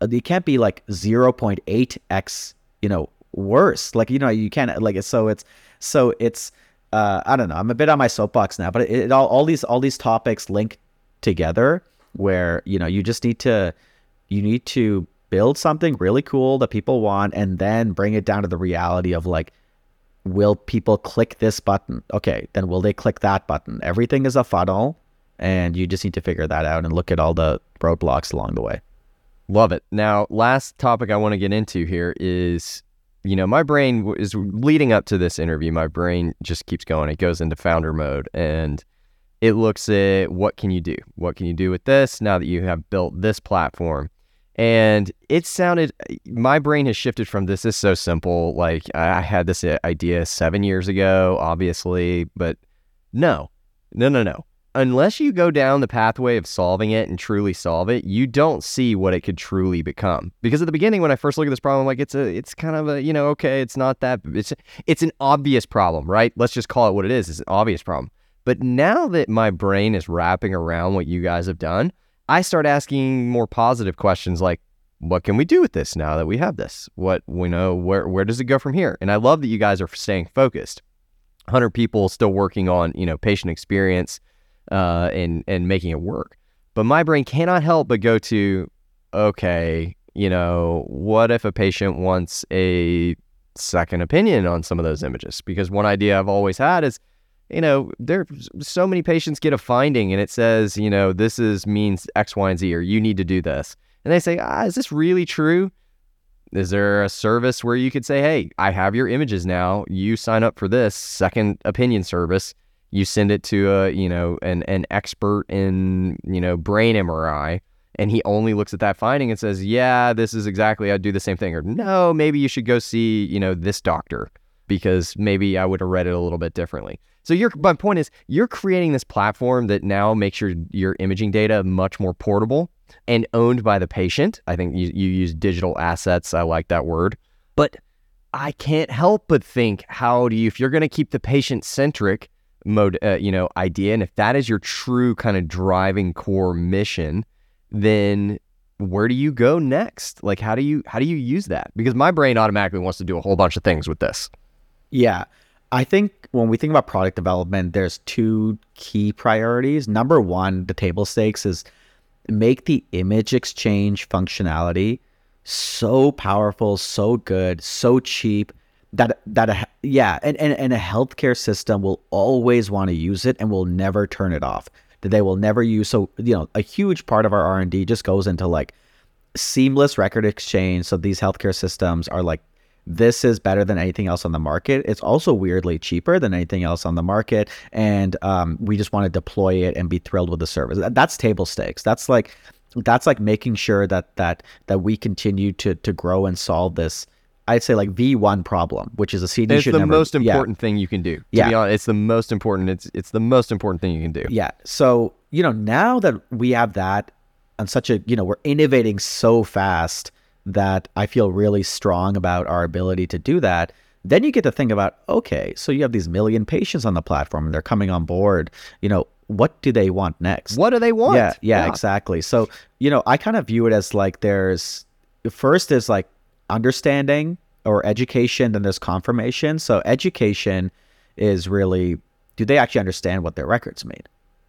Uh, You can't be like 0.8x, you know, worse. Like you know, you can't like so it's so it's uh, I don't know. I'm a bit on my soapbox now, but it, it all all these all these topics link together where you know you just need to you need to build something really cool that people want and then bring it down to the reality of like will people click this button? Okay, then will they click that button? Everything is a funnel, and you just need to figure that out and look at all the roadblocks along the way. Love it. Now, last topic I want to get into here is, you know, my brain is leading up to this interview. My brain just keeps going. It goes into founder mode and it looks at what can you do? What can you do with this now that you have built this platform? And it sounded, my brain has shifted from this is so simple. Like I had this uh, idea seven years ago, obviously, but no, no, no, no. Unless you go down the pathway of solving it and truly solve it, you don't see what it could truly become. Because at the beginning, when I first look at this problem, like it's a, it's kind of a, you know, okay, it's not that, it's, it's an obvious problem, right? Let's just call it what it is. It's an obvious problem. But now that my brain is wrapping around what you guys have done, I start asking more positive questions like, what can we do with this now that we have this? What we know, where where does it go from here? And I love that you guys are staying focused. 100 people still working on, you know, patient experience uh, and and making it work. But my brain cannot help but go to, okay, you know, what if a patient wants a second opinion on some of those images? Because one idea I've always had is, you know, there so many patients get a finding and it says, you know, this is means X, Y, and Z, or you need to do this. And they say, ah, is this really true? Is there a service where you could say, hey, I have your images now. You sign up for this second opinion service. You send it to a, you know, an, an expert in, you know, brain MRI, and he only looks at that finding and says, yeah, this is exactly, I'd do the same thing. Or no, maybe you should go see, you know, this doctor because maybe I would have read it a little bit differently. So your my point is you're creating this platform that now makes your your imaging data much more portable and owned by the patient. I think you, you use digital assets. I like that word. But I can't help but think, how do you, if you're going to keep the patient centric mode, uh, you know, idea, and if that is your true kind of driving core mission, then where do you go next? Like, how do you how do you use that? Because my brain automatically wants to do a whole bunch of things with this. Yeah. I think when we think about product development, there's two key priorities. Number one, the table stakes is make the image exchange functionality so powerful, so good, so cheap that that a, yeah, and, and and a healthcare system will always want to use it and will never turn it off. That they will never use. So you know, a huge part of our R and D just goes into like seamless record exchange. So these healthcare systems are like this is better than anything else on the market. It's also weirdly cheaper than anything else on the market, and um, we just want to deploy it and be thrilled with the service. That's table stakes. That's like that's like making sure that that that we continue to to grow and solve this. I'd say like V1 problem, which is a CD. It's the never, most important yeah. thing you can do. To yeah, honest, it's the most important. It's it's the most important thing you can do. Yeah. So you know now that we have that on such a you know we're innovating so fast that I feel really strong about our ability to do that. Then you get to think about, okay, so you have these million patients on the platform and they're coming on board. You know, what do they want next? What do they want? Yeah, yeah, yeah. exactly. So, you know, I kind of view it as like there's first is like understanding or education, then there's confirmation. So education is really do they actually understand what their records mean?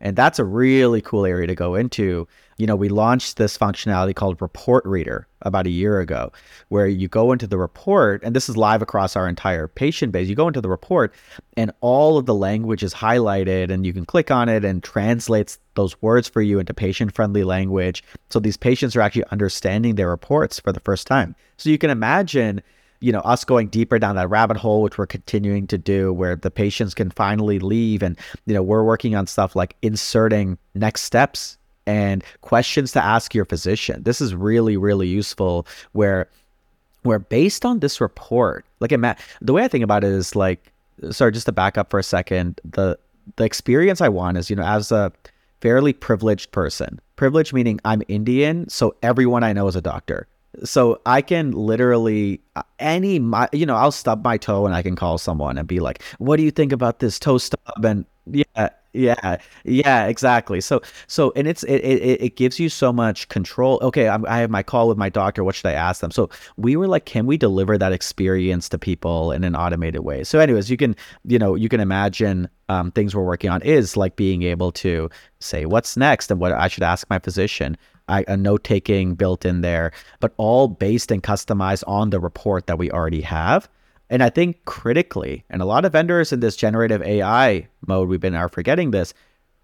And that's a really cool area to go into. You know, we launched this functionality called Report Reader about a year ago, where you go into the report, and this is live across our entire patient base. You go into the report, and all of the language is highlighted, and you can click on it and translates those words for you into patient friendly language. So these patients are actually understanding their reports for the first time. So you can imagine you know us going deeper down that rabbit hole which we're continuing to do where the patients can finally leave and you know we're working on stuff like inserting next steps and questions to ask your physician. This is really really useful where where based on this report like Matt, the way i think about it is like sorry just to back up for a second the the experience i want is you know as a fairly privileged person privileged meaning i'm indian so everyone i know is a doctor so I can literally uh, any my you know I'll stub my toe and I can call someone and be like, "What do you think about this toe stub?" And yeah, yeah, yeah, exactly. So so and it's it it, it gives you so much control. Okay, I'm, i have my call with my doctor. What should I ask them? So we were like, can we deliver that experience to people in an automated way? So, anyways, you can you know you can imagine um, things we're working on is like being able to say what's next and what I should ask my physician a note taking built in there, but all based and customized on the report that we already have. And I think critically, and a lot of vendors in this generative AI mode, we've been are forgetting this,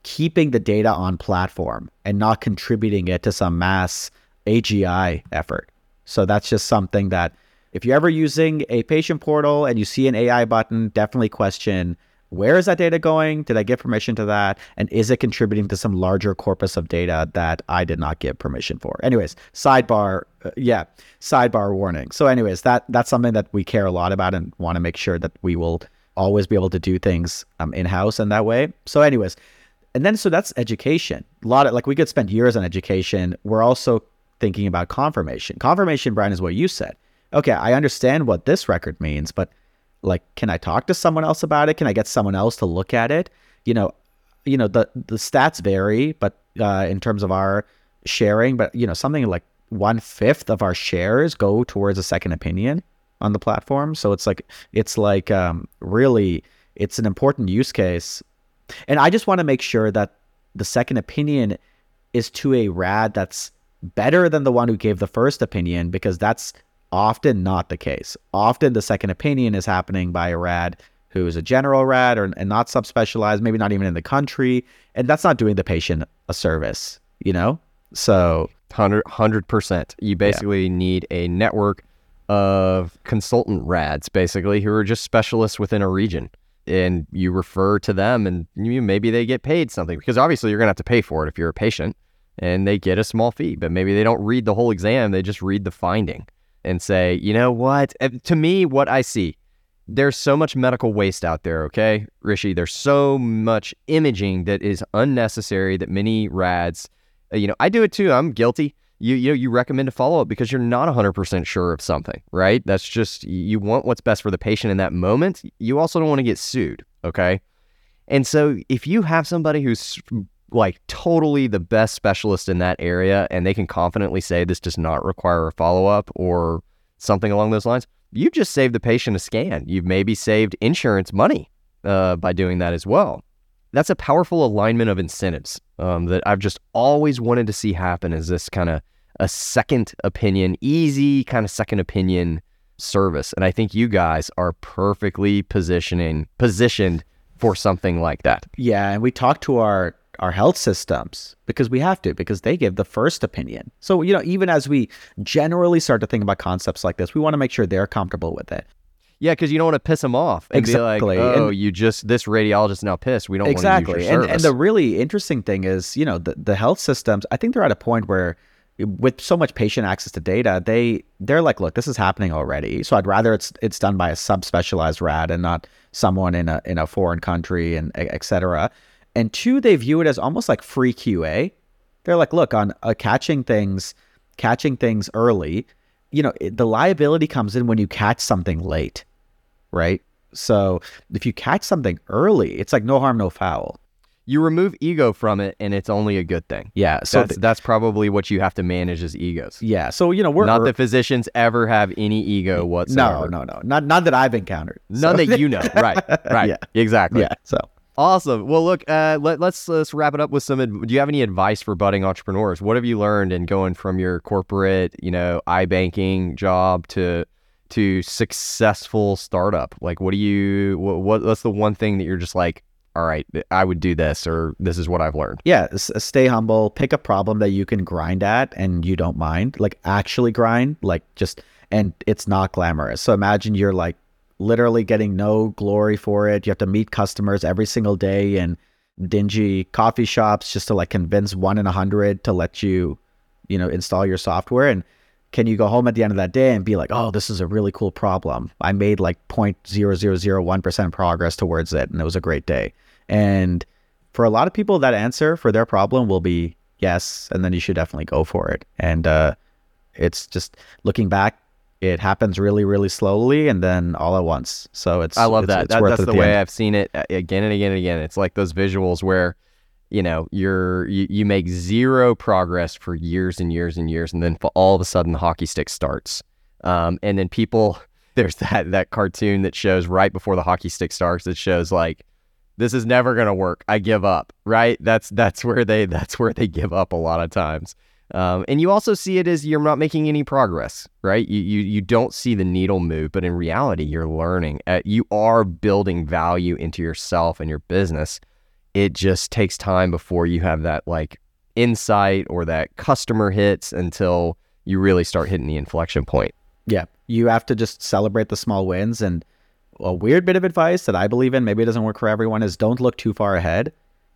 keeping the data on platform and not contributing it to some mass AGI effort. So that's just something that if you're ever using a patient portal and you see an AI button, definitely question where is that data going? Did I give permission to that? And is it contributing to some larger corpus of data that I did not give permission for? Anyways, sidebar, uh, yeah, sidebar warning. So, anyways, that that's something that we care a lot about and want to make sure that we will always be able to do things um, in house in that way. So, anyways, and then so that's education. A lot of like we could spend years on education. We're also thinking about confirmation. Confirmation, Bryan, is what you said. Okay, I understand what this record means, but like can i talk to someone else about it? Can i get someone else to look at it? You know you know the the stats vary but uh, in terms of our sharing but you know something like one fifth of our shares go towards a second opinion on the platform. So it's like it's like um, really it's an important use case. And i just want to make sure that the second opinion is to a rad that's better than the one who gave the first opinion because that's often not the case. Often the second opinion is happening by a rad who is a general rad or and not subspecialized, maybe not even in the country, and that's not doing the patient a service, you know? So 100 percent. You basically yeah. need a network of consultant rads, basically, who are just specialists within a region. And you refer to them, and you, maybe they get paid something because obviously you're going to have to pay for it if you're a patient, and they get a small fee. But maybe they don't read the whole exam; they just read the finding and say, you know what? To me, what I see, there's so much medical waste out there, okay, Rishi? There's so much imaging that is unnecessary that many rads, uh, you know, I do it too. I'm guilty. you you know you recommend a follow up because you're not 100% sure of something, right? That's just you want what's best for the patient in that moment. You also don't want to get sued, okay? And so if you have somebody who's like totally the best specialist in that area and they can confidently say this does not require a follow up or something along those lines, you've just saved the patient a scan. You've maybe saved insurance money uh, by doing that as well. That's a powerful alignment of incentives um, that I've just always wanted to see happen. Is this kind of a second opinion, easy kind of second opinion service, and I think you guys are perfectly positioning positioned for something like that. Yeah, and we talked to our our health systems because we have to because they give the first opinion. So, you know, even as we generally start to think about concepts like this, we want to make sure they're comfortable with it. Yeah, because you don't want to piss them off and exactly. be like, "Oh, and you just this radiologist now pissed. We don't exactly." Want to use your and, and the really interesting thing is, you know, the, the health systems. I think they're at a point where, with so much patient access to data, they they're like, "Look, this is happening already. So I'd rather it's it's done by a subspecialized rad and not someone in a in a foreign country and et cetera." And two, they view it as almost like free QA. They're like, look, on uh, catching things, catching things early, you know, it, the liability comes in when you catch something late, right? So if you catch something early, it's like no harm, no foul. You remove ego from it, and it's only a good thing. Yeah, so that's, th- that's probably what you have to manage is egos. Yeah, so you know we're not that physicians ever have any ego whatsoever. No, no, no, not not that I've encountered. None so. that you know. [LAUGHS] Right, right. yeah, exactly. Yeah. So Awesome. Well, look, uh, let, let's let's wrap it up with some. do you have any advice for budding entrepreneurs? What have you learned in going from your corporate, you know, iBanking job to to successful startup? Like, what do you what, what what's the one thing that you're just like, all right, I would do this, or this is what I've learned. Yeah, stay humble. Pick a problem that you can grind at and you don't mind. Like actually grind. Like just and it's not glamorous. So imagine you're like literally getting no glory for it. You have to meet customers every single day in dingy coffee shops just to like convince one in a hundred to let you, you know, install your software. And can you go home at the end of that day and be like, oh, this is a really cool problem. I made like 0.0001% progress towards it. And it was a great day. And for a lot of people, that answer for their problem will be yes. And then you should definitely go for it. And uh, it's just looking back, it happens really, really slowly and then all at once. So it's I love it's, that. It's that that's the, the way end. I've seen it uh, again and again and again. It's like those visuals where you know you're you, you make zero progress for years and years and years, and then for all of a sudden the hockey stick starts. Um, and then people [LAUGHS] there's that that cartoon that shows right before the hockey stick starts. It shows like this is never gonna work. I give up. Right? That's that's where they [LAUGHS] that's where they give up a lot of times. Um, and you also see it as you're not making any progress, right? You, you you don't see the needle move, but in reality, you're learning. Uh, you are building value into yourself and your business. It just takes time before you have that like insight or that customer hits until you really start hitting the inflection point. Yeah, you have to just celebrate the small wins. And a weird bit of advice that I believe in, maybe it doesn't work for everyone, is don't look too far ahead.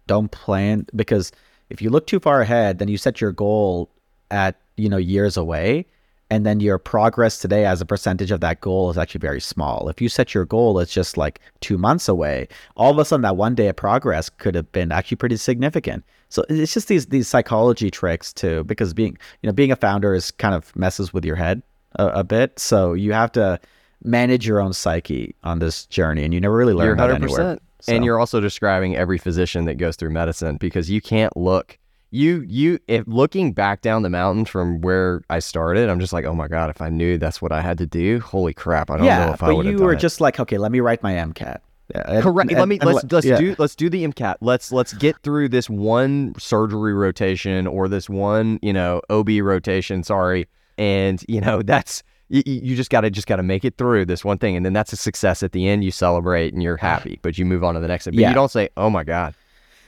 Don't plan because if you look too far ahead, then you set your goal at, you know, years away. And then your progress today as a percentage of that goal is actually very small. If you set your goal it's just like two months away, all of a sudden that one day of progress could have been actually pretty significant. So it's just these these psychology tricks too, because being you know being a founder is kind of messes with your head a, a bit. So you have to manage your own psyche on this journey, and you never really learn you're that anywhere. So. And you're also describing every physician that goes through medicine because you can't look you you if looking back down the mountain from where I started, I'm just like, oh my god, if I knew that's what I had to do, holy crap, I don't yeah, know if I would. Yeah, but you were it. just like, okay, let me write my MCAT. Yeah, Correct. And, let me let's let's yeah. do let's do the MCAT. Let's let's get through this one surgery rotation or this one you know OB rotation. Sorry, and you know [LAUGHS] that's you, you just got to just got to make it through this one thing, and then that's a success at the end. You celebrate and you're happy, but you move on to the next. But yeah. you don't say, "Oh my god."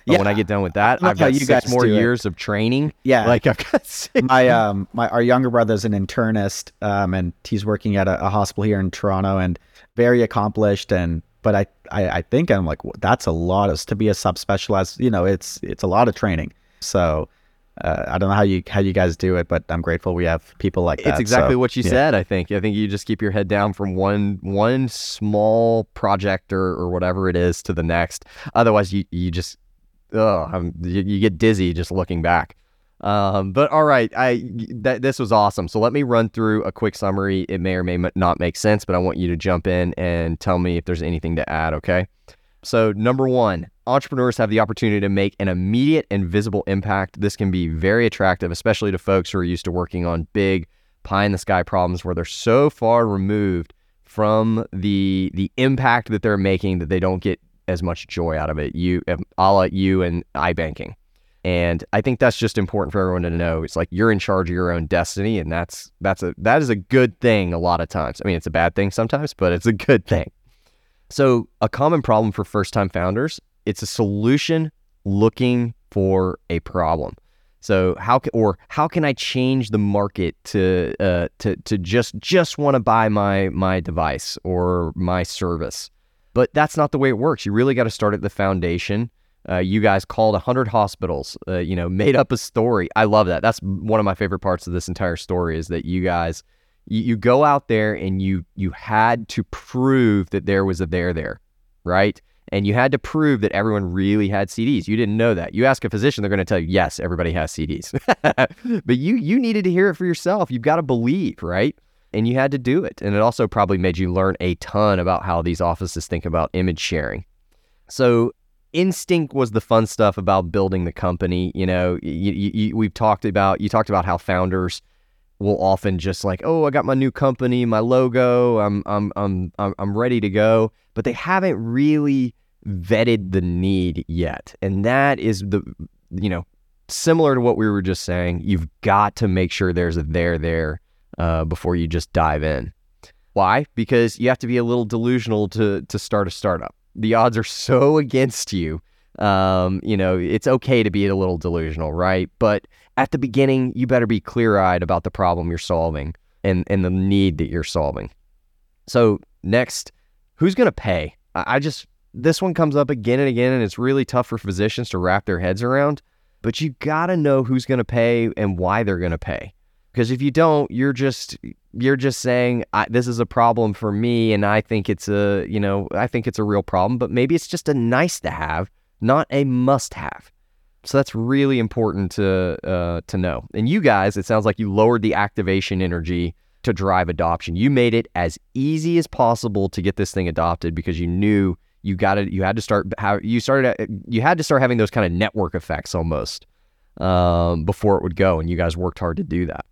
Yeah. when I get done with that, I've got you six more years of training. Yeah, like I've got [LAUGHS] six. my um my our younger brother's an internist, um, and he's working at a, a, hospital here in Toronto, and very accomplished. And but I I, I think I'm like that's a lot of to be a subspecialized. You know, it's it's a lot of training. So uh, I don't know how you how you guys do it, but I'm grateful we have people like that. It's exactly so, what you yeah. said. I think. I think you just keep your head down from one one small project or, or whatever it is to the next. Otherwise, you you just oh, you, you, get dizzy just looking back. Um, but all right, I that this was awesome. So let me run through a quick summary. It may or may not make sense, but I want you to jump in and tell me if there's anything to add. Okay. So number one, entrepreneurs have the opportunity to make an immediate and visible impact. This can be very attractive, especially to folks who are used to working on big pie in the sky problems where they're so far removed from the the impact that they're making that they don't get as much joy out of it. You, um, a la you and iBanking. And I think that's just important for everyone to know. It's like you're in charge of your own destiny, and that's that's a that is a good thing a lot of times. I mean, it's a bad thing sometimes, but it's a good thing. So, a common problem for first-time founders, it's a solution looking for a problem. So, how can or how can I change the market to uh, to to just just want to buy my my device or my service? But that's not the way it works. You really got to start at the foundation uh, you guys called 100 hospitals, uh, you know, made up a story. I love that. That's one of my favorite parts of this entire story is that you guys, you, you go out there and you you had to prove that there was a there there, right? And you had to prove that everyone really had CDs. You didn't know that. You ask a physician, they're going to tell you, yes, everybody has CDs. [LAUGHS] but you you needed to hear it for yourself. You've got to believe, right? And you had to do it. And it also probably made you learn a ton about how these offices think about image sharing. So instinct was the fun stuff about building the company. You know, you, you, we've talked about you talked about how founders will often just like, oh, I got my new company, my logo, I'm I'm I'm I'm ready to go, but they haven't really vetted the need yet, and that is the you know similar to what we were just saying. You've got to make sure there's a there there uh, before you just dive in. Why? Because you have to be a little delusional to to start a startup the odds are so [LAUGHS] against you. Um, you know, it's okay to be a little delusional, right? But at the beginning, you better be clear eyed about the problem you're solving and, and the need that you're solving. So, next, who's going to pay? I, just, this one comes up again and again, and it's really tough for physicians to wrap their heads around. But you got to know who's going to pay and why they're going to pay. Because if you don't, you're just you're just saying this is a problem for me, and I think it's a you know I think it's a real problem. But maybe it's just a nice to have, not a must have. So that's really important to uh, to know. And you guys, it sounds like you lowered the activation energy to drive adoption. You made it as easy as possible to get this thing adopted because you knew you got it. You had to start how you started. You had to start having those kind of network effects almost um, before it would go, and you guys worked hard to do that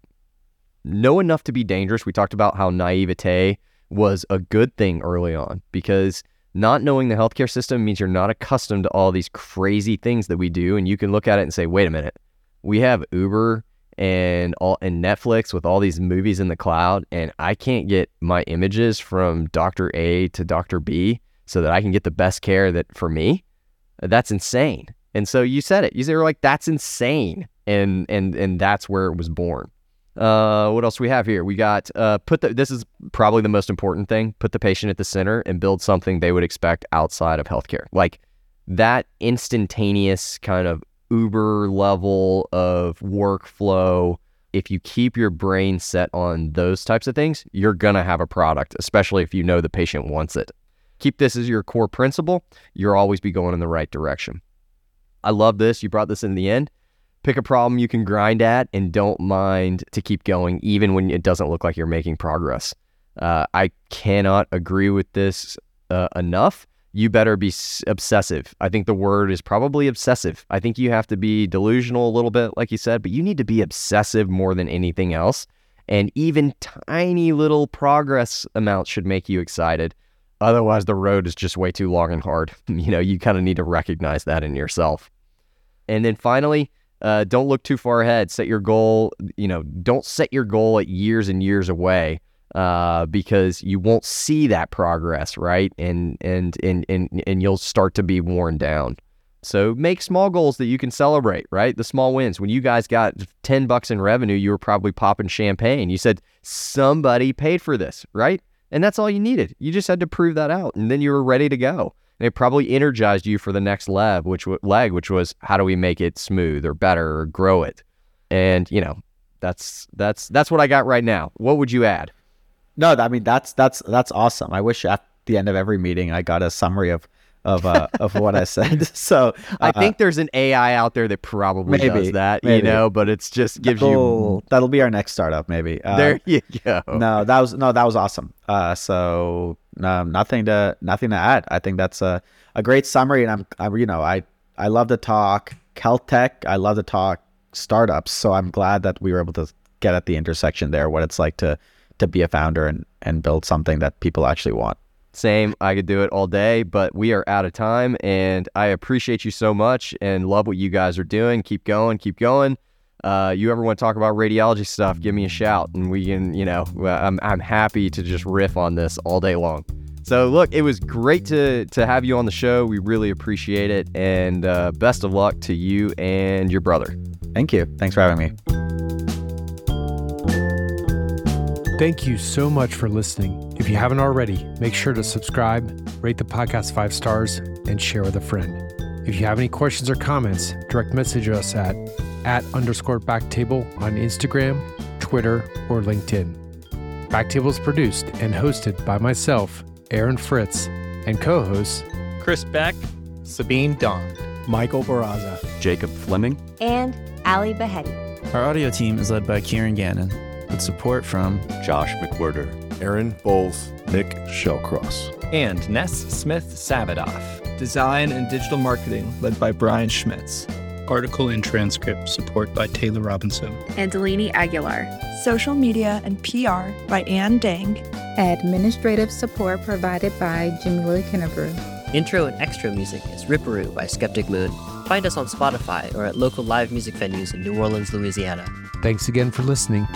know enough to be dangerous. We talked about how naivete was a good thing early on because not knowing the healthcare system means you're not accustomed to all these crazy things that we do. And you can look at it and say, wait a minute, we have Uber and all and Netflix with all these movies in the cloud, and I can't get my images from Dr. A to Dr. B so that I can get the best care that for me. That's insane. And so you said it. You said like, that's insane. And and and that's where it was born. Uh, what else we have here? We got uh, put the. This is probably the most important thing. Put the patient at the center and build something they would expect outside of healthcare. Like that instantaneous kind of Uber level of workflow. If you keep your brain set on those types of things, you're gonna have a product, especially if you know the patient wants it. Keep this as your core principle. You'll always be going in the right direction. I love this. You brought this in the end pick a problem you can grind at and don't mind to keep going, even when it doesn't look like you're making progress. Uh, I cannot agree with this uh, enough. You better be obsessive. I think the word is probably obsessive. I think you have to be delusional a little bit, like you said, but you need to be obsessive more than anything else. And even tiny little progress amounts should make you excited. Otherwise, the road is just way too long and hard. [LAUGHS] you know, you kind of need to recognize that in yourself. And then finally, uh, don't look too far ahead. Set your goal. You know, don't set your goal at years and years away uh, because you won't see that progress, right? And and and and and you'll start to be worn down. So make small goals that you can celebrate, right? The small wins. When you guys got 10 bucks in revenue, you were probably popping champagne. You said somebody paid for this, right? And that's all you needed. You just had to prove that out and then you were ready to go it probably energized you for the next leg, which leg, which was how do we make it smooth or better or grow it? And you know, that's that's that's what I got right now. What would you add? No, I mean that's that's that's awesome. I wish at the end of every meeting I got a summary of of uh, of what I said. [LAUGHS] So I uh, think there's an AI out there that probably maybe, does that, you know. But it's just gives you that'll that'll be our next startup, maybe. Uh, There you go. no, that was no, that was awesome. Uh, so um, nothing to nothing to add. I think that's a, a great summary, and I'm, I'm you know I I love to talk health tech. I love to talk startups. So I'm glad that we were able to get at the intersection there, what it's like to to be a founder and and build something that people actually want. Same. I could do it all day, but we are out of time. And I appreciate you so much and love what you guys are doing. Keep going, keep going. Uh, you ever want to talk about radiology stuff, give me a shout and we can, you know, I'm, I'm happy to just riff on this all day long. So, look, it was great to, to have you on the show. We really appreciate it. And uh, best of luck to you and your brother. Thank you. Thanks for having me. Thank you so much for listening. If you haven't already, make sure to subscribe, rate the podcast five stars, and share with a friend. If you have any questions or comments, direct message us at at underscore backtable on Instagram, Twitter, or LinkedIn. Backtable is produced and hosted by myself, Aaron Fritz, and co-hosts Chris Beck, Sabeen Dhand, Michael Barraza, Jacob Fleming, and Ally Baheti. Our audio team is led by Kieran Gannon, with support from Josh McWhirter, Aaron Bowles, Nick Shellcross, and Ness Smith Savadoff. Design and digital marketing led by Brian Schmitz. Article and transcript support by Taylor Robinson. And Delaney Aguilar. Social media and PR by Ann Dang. Administrative support provided by Jamila Kennebrew. Intro and extra music is Ripperoo by Skeptic Moon. Find us on Spotify or at local live music venues in New Orleans, Louisiana. Thanks again for listening.